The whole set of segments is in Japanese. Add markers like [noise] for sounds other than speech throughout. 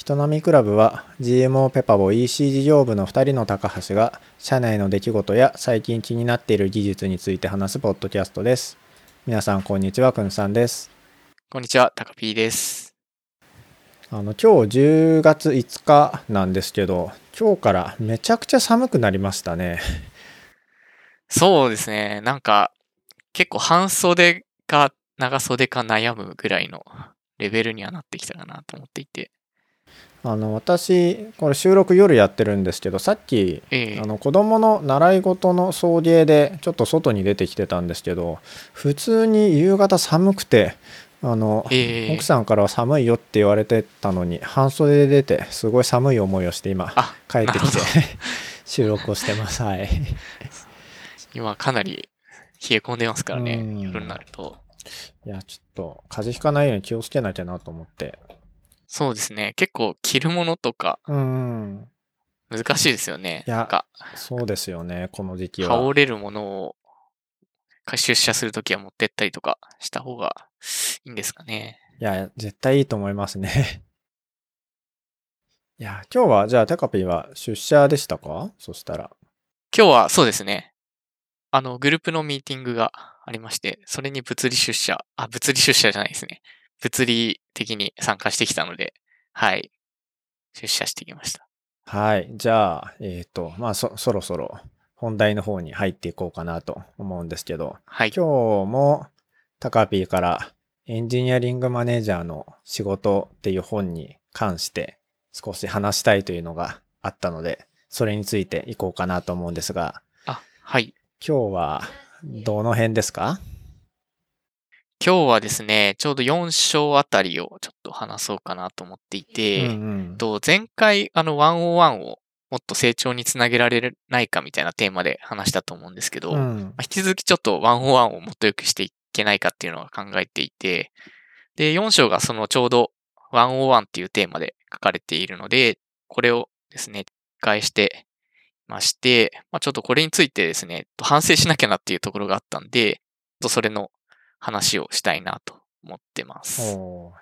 人並みクラブは GMO ペパボ EC 事業部の2人の高橋が社内の出来事や最近気になっている技術について話すポッドキャストです。皆さんこんにちは、くんさんです。こんにちは、タカピーです。あの今日10月5日なんですけど、今日からめちゃくちゃ寒くなりましたね。そうですね。なんか、結構半袖か長袖か悩むぐらいのレベルにはなってきたかなと思っていて。あの私これ収録夜やってるんですけどさっきええ。あの子供の習い事の送迎でちょっと外に出てきてたんですけど普通に夕方寒くてあの、ええ。奥さんからは寒いよって言われてたのに半袖で出てすごい寒い思いをして今あ、帰ってきて [laughs] 収録をしてます。はい。今かなり冷え込んでますからねうん、夜になると。いやちょっと風邪ひかないように気をつけなきゃなと思ってそうですね。結構着るものとかうん難しいですよね。いやなんか、そうですよねこの時期は羽織れるものを出社するときは持ってったりとかした方がいいんですかね。いや、絶対いいと思いますね。[laughs] いや、今日は、じゃあ、タカピーは出社でしたか？そしたら。今日はそうですね。あの、グループのミーティングがありまして、それに物理出社、あ、物理出社じゃないですね。物理的に参加してきたので、はい。出社してきました。はい。じゃあ、えっ、と、まあそ、そろそろ本題の方に入っていこうかなと思うんですけど、はい。今日もタカピーからエンジニアリングマネージャーの仕事っていう本に関して少し話したいというのがあったので、それについていこうかなと思うんですが、あ、はい。今日はどの辺ですか？今日はですね、ちょうど4章あたりをちょっと話そうかなと思っていて、うんうん。と前回、あの、101をもっと成長につなげられないかみたいなテーマで話したと思うんですけど、まうん。あ引き続きちょっと101をもっと良くしていけないかっていうのは考えていて、で、4章がそのちょうど101っていうテーマで書かれているので、これをですね、返してまして、まあ、ちょっとこれについてですね、反省しなきゃなっていうところがあったんで、それの話をしたいなと思ってます。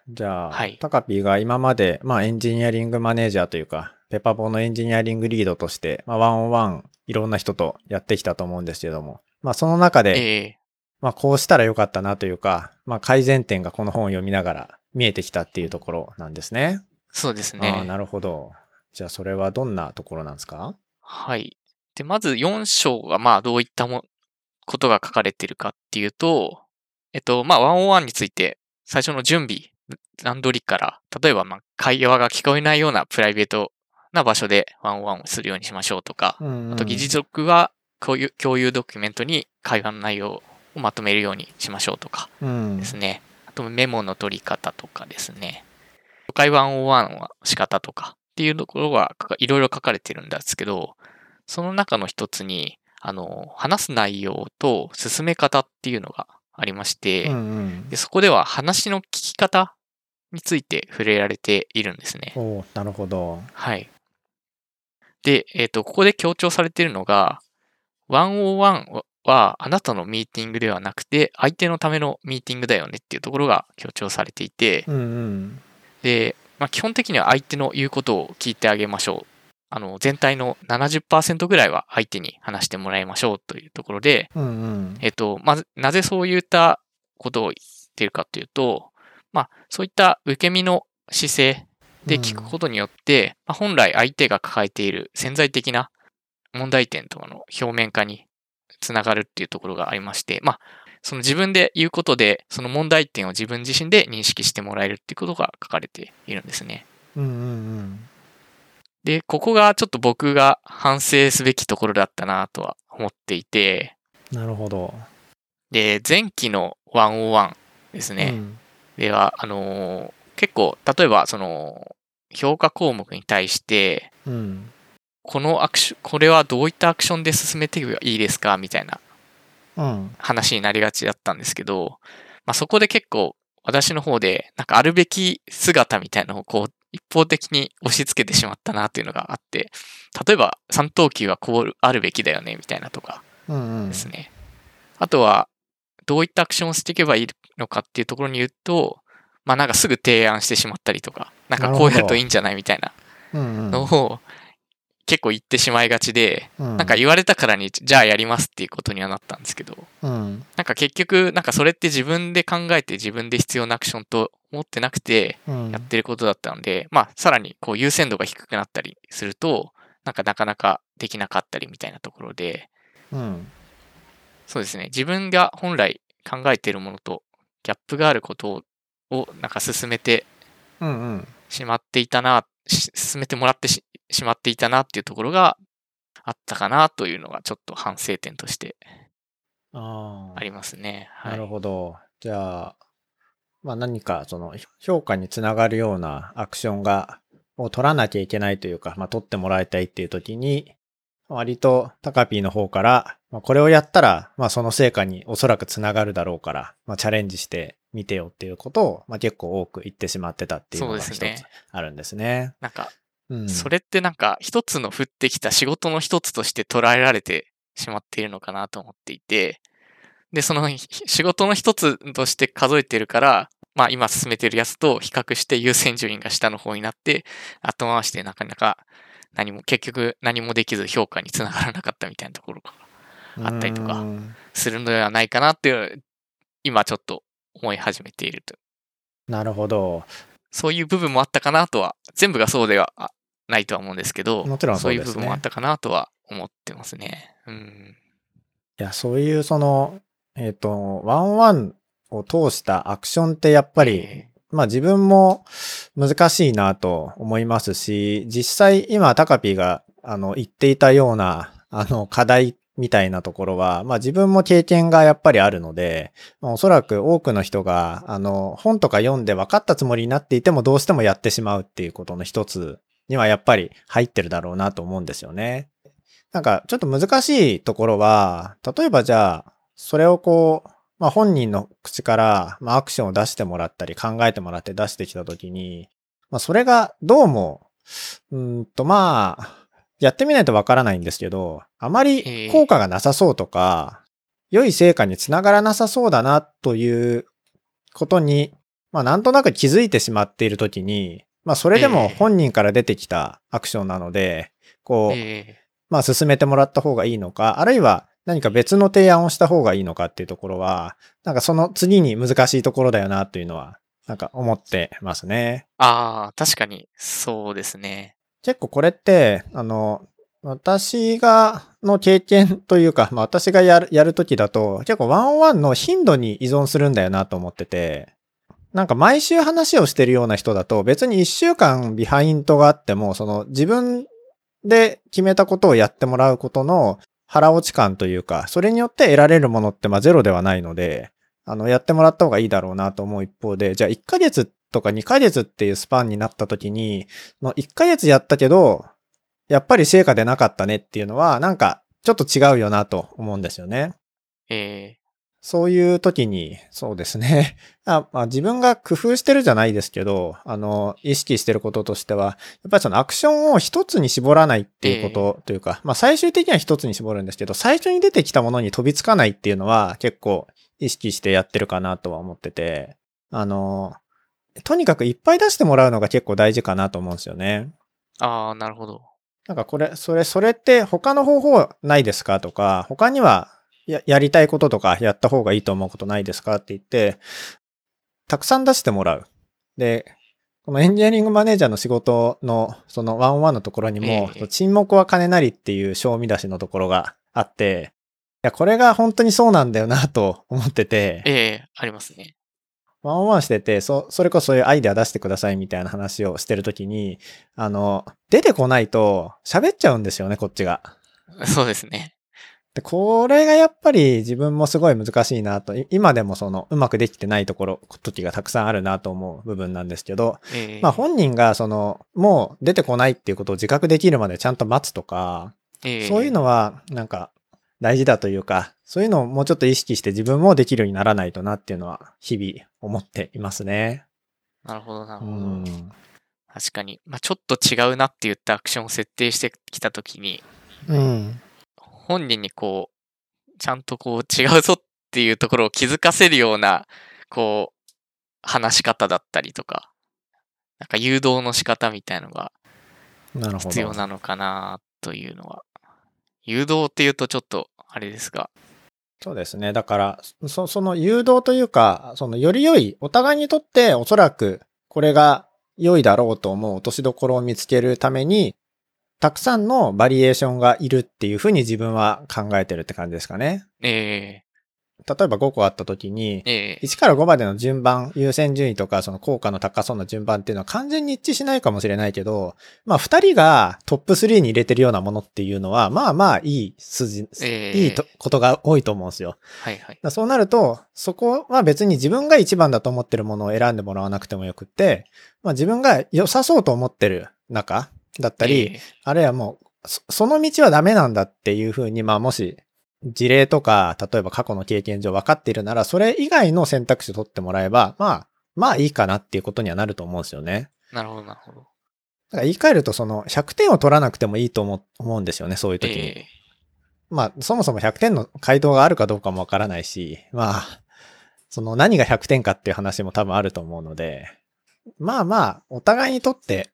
じゃあ、はいタカピーが今まで、まあ、エンジニアリングマネージャーというか、ペパボのエンジニアリングリードとして、まあ、ワンオンワン、いろんな人とやってきたと思うんですけども、まあ、その中で、ええまあ、こうしたらよかったなというか、まあ、改善点がこの本を読みながら見えてきたっていうところなんですね。そうですね。なるほど。じゃあ、それはどんなところなんですか？はい。で、まず4章がまあどういったもことが書かれているかっていうと、えっと、まあ101について最初の準備、段取りから、例えばまあ会話が聞こえないようなプライベートな場所で101をするようにしましょうとか、うん、あと議事録は共有共有ドキュメントに会話の内容をまとめるようにしましょうとかうんですね。あとメモの取り方とかですね。会話101の仕方とかっていうところがかいろいろ書かれてるんですけど、その中の一つに、あの、話す内容と進め方っていうのがありまして、うんうんでそこでは話の聞き方について触れられているんですね。おーなるほど。はい。で、えっ、と、ここで強調されているのが、101はあなたのミーティングではなくて、相手のためのミーティングだよねっていうところが強調されていて、うんうん。で、まあ、基本的には相手の言うことを聞いてあげましょう。あの、全体の70%ぐらいは相手に話してもらいましょうというところで、うんうん。えっと、まず、なぜそういったことを言っているかというと、まあ、そういった受け身の姿勢で聞くことによって、まあ、本来相手が抱えている潜在的な問題点とかの表面化につながるっていうところがありまして、まあ、その自分で言うことで、その問題点を自分自身で認識してもらえるっていうことが書かれているんですね。うんうんうん。で、ここがちょっと僕が反省すべきところだったなとは思っていて、なるほど。で、前期の101ですね。うんでは、あのー結構、例えば、その、評価項目に対して、うん。このアクション、これはどういったアクションで進めていいいですかみたいなうん。話になりがちだったんですけど、まあ、そこで結構、私の方で、なんかあるべき姿みたいなのをこう、一方的に押し付けてしまったなっていうのがあって、例えば、三等級はこうあるべきだよね、みたいなとかうんうん。ですね。あとは、どういったアクションをしていけばいいのかっていうところに言うと、まあなんかすぐ提案してしまったりとか、なんかこうやるといいんじゃないみたいなうんのを結構言ってしまいがちで、うん。なんか言われたからに、じゃあやりますっていうことにはなったんですけど、うん。なんか結局、なんかそれって自分で考えて自分で必要なアクションと思ってなくてうん。やってることだったので、まあさらにこう優先度が低くなったりすると、なんかなかなかできなかったりみたいなところで、うん。そうですね。自分が本来考えているものとギャップがあることをなんか進めてうんうん。しまっていたな、し進めてもらってししまっていたなっていうところがあったかなというのがちょっと反省点としてあ。りますね。はい、なるほど。じゃあ、まあ何かその評価につながるようなアクションが、を取らなきゃいけないというか、まあ取ってもらいたいっていう時に、割とタカピーの方から、まあ、これをやったら、まあその成果におそらくつながるだろうから、まあチャレンジしてみてよっていうことを、まあ結構多く言ってしまってたっていうのが一つそうですねあるんですね。なんか、うん。それってなんか一つの降ってきた仕事の一つとして捉えられてしまっているのかなと思っていて、で、そのひ仕事の一つとして数えてるから、まあ今進めてるやつと比較して優先順位が下の方になって、後回してなかなか何も、結局何もできず評価につながらなかったみたいなところがあったりとかうんするのではないかなっていう、今ちょっと思い始めていると。なるほど。そういう部分もあったかなとは、全部がそうではあないとは思うんですけど、もちろんそいうそうう部分もあったかなとは思ってますね。うん。いや、そういうその、えっ、と、ワンワンを通したアクションってやっぱり、えまあ自分も難しいなと思いますし、実際今タカピーがあの言っていたようなあの課題みたいなところは、まあ自分も経験がやっぱりあるので、まあ、おそらく多くの人があの本とか読んで分かったつもりになっていてもどうしてもやってしまうっていうことの一つにはやっぱり入ってるだろうなと思うんですよね。なんかちょっと難しいところは、例えばじゃあ、それをこう、まあ本人の口から、まあアクションを出してもらったり考えてもらって出してきたときに、まあそれがどうも、うーんとまあ、やってみないとわからないんですけど、あまり効果がなさそうとか、良い成果につながらなさそうだなということに、まあなんとなく気づいてしまっているときに、まあそれでも本人から出てきたアクションなので、こう、えまあ進めてもらった方がいいのか、あるいは何か別の提案をした方がいいのかっていうところは、なんかその次に難しいところだよなというのは、なんか思ってますね。ああ、確かに、そうですね。結構これって、あの、私が、の経験というか、まあ私がやる、やるときだと、結構ワンオンワンの頻度に依存するんだよなと思ってて、なんか毎週話をしてるような人だと、別に一週間ビハインドがあっても、その自分で決めたことをやってもらうことの腹落ち感というか、それによって得られるものってまあゼロではないので、あの、やってもらった方がいいだろうなと思う一方で、じゃあ1ヶ月とか2ヶ月っていうスパンになった時に、の1ヶ月やったけど、やっぱり成果出なかったねっていうのは、なんかちょっと違うよなと思うんですよね。えそういう時に、そうですね。[laughs] あまあ、自分が工夫してるじゃないですけど、あの、意識してることとしては、やっぱりそのアクションを一つに絞らないっていうことというか、まあ最終的には一つに絞るんですけど、最初に出てきたものに飛びつかないっていうのは結構意識してやってるかなとは思ってて、あの、とにかくいっぱい出してもらうのが結構大事かなと思うんですよね。ー、ああ、なるほど。なんかこれ、それ、それって他の方法ないですかとか、他にはややりたいこととかやった方がいいと思うことないですか？って言って、たくさん出してもらう。で、このエンジニアリングマネージャーの仕事のそのワンワンのところにも、ええ沈黙は金なりっていう賞味出しのところがあって、いや、これが本当にそうなんだよなと思ってて、ええありますね。ワンオンワンしてて、そ、それこそそういうアイデア出してくださいみたいな話をしてるときに、あの、出てこないと喋っちゃうんですよね、こっちが。そうですね。で、これがやっぱり自分もすごい難しいなと、い今でもそのうまくできてないところ、時がたくさんあるなと思う部分なんですけど、ええまあ本人がその、もう出てこないっていうことを自覚できるまでちゃんと待つとか、ええそういうのはなんか大事だというか、そういうのをもうちょっと意識して自分もできるようにならないとなっていうのは日々思っていますね。なるほど、なうるほど。ん。確かに。まあ、ちょっと違うなって言ったアクションを設定してきたときに、うん。本人にこう、ちゃんとこう違うぞっていうところを気づかせるような、こう、話し方だったりとか、なんか誘導の仕方みたいのが。必要なのかなというのは。誘導っていうとちょっとあれですが。そうですね。だから、そその誘導というか、そのより良い、お互いにとっておそらくこれが良いだろうと思う落としどころを見つけるために、たくさんのバリエーションがいるっていうふうに自分は考えてるって感じですかね。え例えば5個あった時にー、、えー1から5までの順番、優先順位とか、その効果の高そうな順番っていうのは完全に一致しないかもしれないけど、まあ2人がトップ3に入れてるようなものっていうのは、まあまあいい筋、えーいいとことが多いと思うんですよ。はいはいそうなると、そこは別に自分が一番だと思ってるものを選んでもらわなくてもよくって、まあ自分が良さそうと思ってる中だったり、えーあるいはもう、そその道はダメなんだっていうふうに、まあもし、事例とか、例えば過去の経験上分かっているなら、それ以外の選択肢を取ってもらえば、まあ、まあいいかなっていうことにはなると思うんですよね。なるほど、なるほど。だから言い換えると、その100点を取らなくてもいいと思うんですよね、そういう時に。えまあ、そもそも100点の回答があるかどうかもわからないし、まあ、その何が100点かっていう話も多分あると思うので、まあまあ、お互いにとって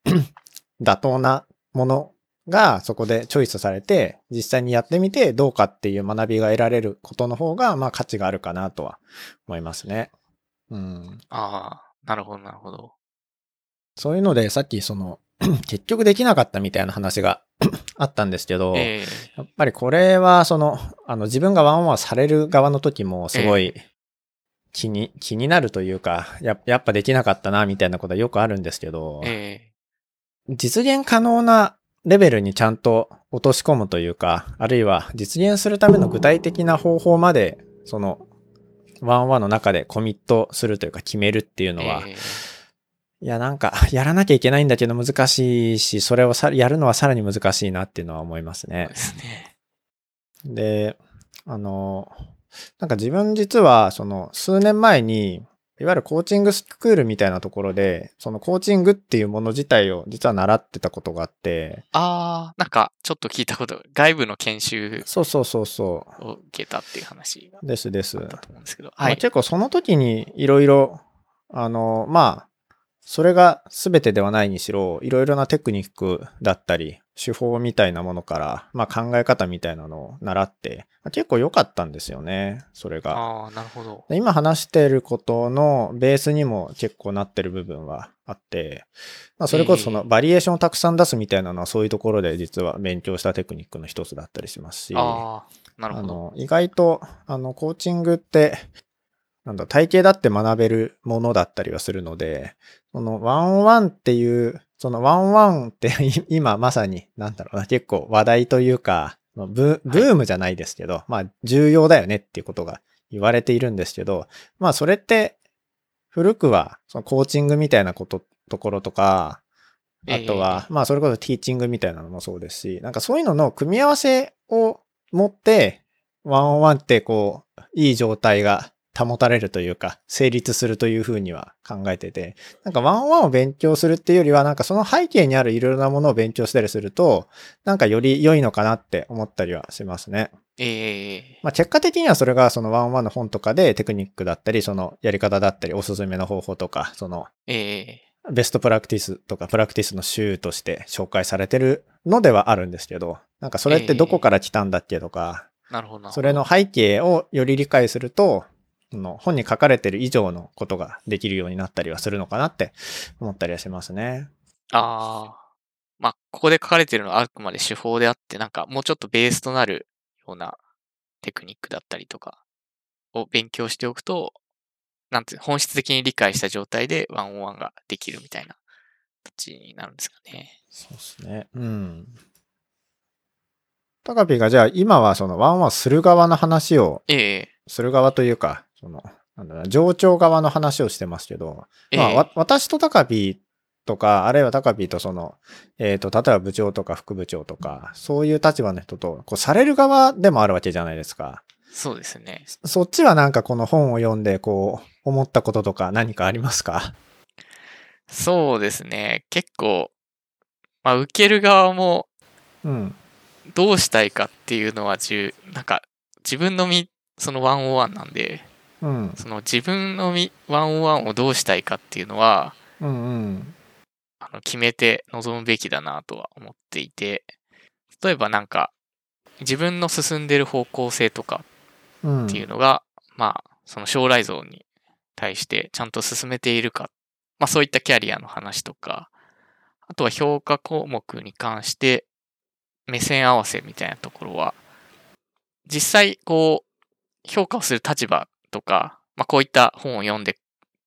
妥当なものがそこでチョイスされて、実際にやってみてどうかっていう学びが得られることの方が、まあ価値があるかなとは思いますね。うん。ーああ、なるほど、なるほど。そういうので、さっきその、[clears throat] 結局できなかったみたいな話が [clears throat] あったんですけど、えやっぱりこれは、その、あの、自分がワンオンワンされる側の時も、すごい気に、気になるというか、ややっぱできなかったな、みたいなことはよくあるんですけどー、、え実現可能なレベルにちゃんと落とし込むというか、あるいは実現するための具体的な方法まで、その、ワンワンの中でコミットするというか決めるっていうーのは、えーいや、なんか、やらなきゃいけないんだけど難しいし、それをさやるのはさらに難しいなっていうのは思いますねで。すね。で、あの、なんか自分実は、その、数年前に、いわゆるコーチングスクールみたいなところで、そのコーチングっていうもの自体を実は習ってたことがあって、ああ、なんかちょっと聞いたこと、外部の研修そうそうそうそを受けたっていう話がう。ですです。と思うんですけど。まあはい。結構その時にいろいろ、あの、まあ、それが全てではないにしろ、いろいろなテクニックだったり、手法みたいなものから、まあ考え方みたいなのを習って、まあ結構良かったんですよね、それが。ああ、なるほど。で今話していることのベースにも結構なってる部分はあって、まあそれこそそのバリエーションをたくさん出すみたいなのはそういうところで実は勉強したテクニックの一つだったりしますし、ああ、なるあほど。の、意外と、あの、コーチングって、なんだ、体系だって学べるものだったりはするので、その、ワンオンワンっていう、そのワンワンってい今まさに、なんだろうな、結構話題というか、まあブブームじゃないですけど、まあ、重要だよねっていうことが言われているんですけど、まあ、それって、古くは、そのコーチングみたいなこと、ところとか、あとは、まあ、それこそティーチングみたいなのもそうですし、なんかそういうのの組み合わせを持って、ワンオンワンってこう、いい状態が保たれるというか、成立するというふうには考えてて、なんかワンワンを勉強するっていうよりは、なんかその背景にあるいろいろなものを勉強したりすると、なんかより良いのかなって思ったりはしますね。ええまあ、結果的にはそれがそのワンワンの本とかでテクニックだったり、そのやり方だったり、おすすめの方法とか、そのええベストプラクティスとかプラクティスの週として紹介されてるのではあるんですけど、なんかそれってどこから来たんだっけとか、なるほどなるほど。それの背景をより理解すると、その本に書かれてる以上のことができるようになったりはするのかなって思ったりはしますね。ああ。まあ、ここで書かれてるのはあくまで手法であって、なんかもうちょっとベースとなるようなテクニックだったりとかを勉強しておくと、なんて本質的に理解した状態でワンオンワンができるみたいな形になるんですかね。そうですね。うん。タカがじゃあ今はそのワンワンする側の話を、ええする側というか、その、なんだろうな、上長側の話をしてますけど、ええまあ、わ私とタカピーとか、あるいはタカピーとその、えっ、と、例えば部長とか副部長とか、そういう立場の人と、こう、される側でもあるわけじゃないですか。そうですね。そっちはなんかこの本を読んで、こう、思ったこととか何かありますか？そうですね。結構、まあ、受ける側もうん。どうしたいかっていうのは重、なんか自分のみ、そのワンオンワンなんで、うん。その自分のみワンオンワンをどうしたいかっていうのは、うんうん。あの決めて臨むべきだなとは思っていて、例えばなんか、自分の進んでる方向性とかうん。っていうのが、まあ、その将来像に対してちゃんと進めているか、まあそういったキャリアの話とか、あとは評価項目に関して目線合わせみたいなところは、実際こう、評価をする立場とか、まあこういった本を読んで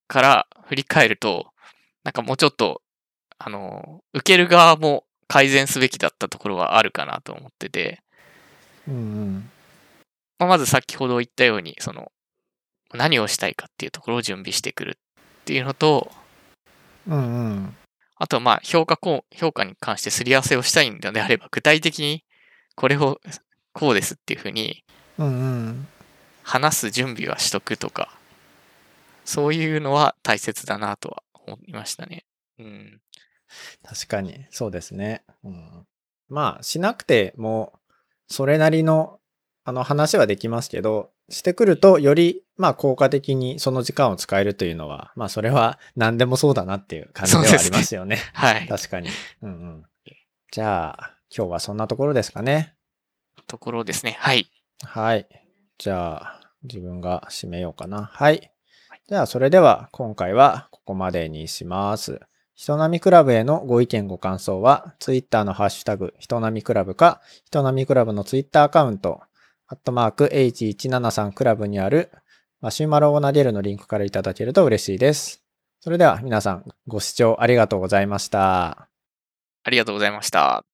から振り返ると、なんかもうちょっと、あの、受ける側も改善すべきだったところはあるかなと思ってて、うんうん。まあ、まず先ほど言ったように、その、何をしたいかっていうところを準備してくるっていうのと、うんうん。あとはまあ評価こう、評価に関してすり合わせをしたいんであれば、具体的にこれをこうですっていうふうにうんうん。話す準備はしとくとか、そういうのは大切だなとは思いましたね。うん。確かに、そうですね。うん、まあ、しなくても、それなりの、あの話はできますけど、してくると、より、まあ、効果的にその時間を使えるというのは、まあ、それは何でもそうだなっていう感じではありますよね。はい。確かに。うんうん。じゃあ、今日はそんなところですかね。ところですね。はい。はい。じゃあ、自分が締めようかな。はい。じゃあ、それでは今回はここまでにします。人並みクラブへのご意見ご感想は、ツイッターのハッシュタグ、人並みクラブか、人並みクラブのツイッターアカウント、アットマーク H173 クラブにあるマシュマロを投げるのリンクからいただけると嬉しいです。それでは皆さんご視聴ありがとうございました。ありがとうございました。